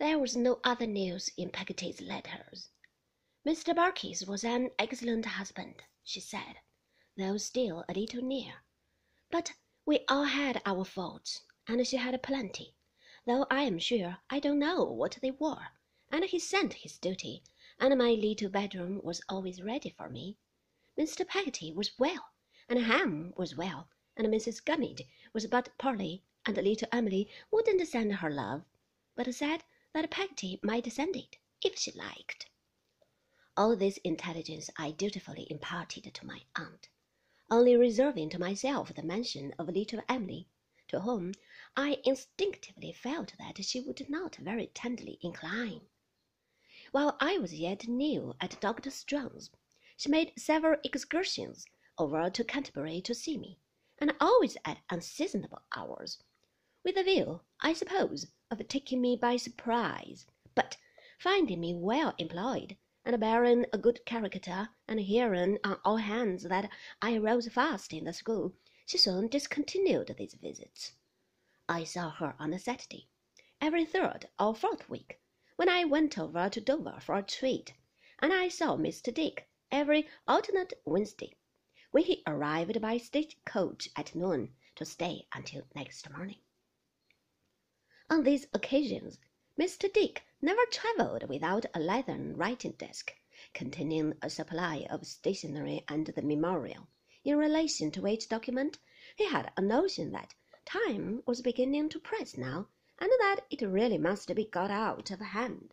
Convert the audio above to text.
There was no other news in Peggotty's letters. Mr. Barkis was an excellent husband, she said, though still a little near. But we all had our faults, and she had plenty, though I am sure I don't know what they were. And he sent his duty, and my little bedroom was always ready for me. Mr. Peggotty was well, and Ham was well, and Mrs. Gummidge was but poorly, and little Emily wouldn't send her love, but said that Peggotty might send it if she liked. All this intelligence I dutifully imparted to my aunt, only reserving to myself the mention of little Emily, to whom I instinctively felt that she would not very tenderly incline. While I was yet new at Dr. Strong's, she made several excursions over to Canterbury to see me, and always at unseasonable hours, with a view, I suppose, of taking me by surprise, but finding me well employed, and bearing a good character, and hearing on all hands that I rose fast in the school, she soon discontinued these visits. I saw her on a Saturday, every third or fourth week, when I went over to Dover for a treat, and I saw Mr. Dick every alternate Wednesday, when he arrived by stage coach at noon to stay until next morning. On these occasions, Mr. Dick never travelled without a leathern writing desk, containing a supply of stationery and the memorial, in relation to which document he had a notion that time was beginning to press now, and that it really must be got out of hand.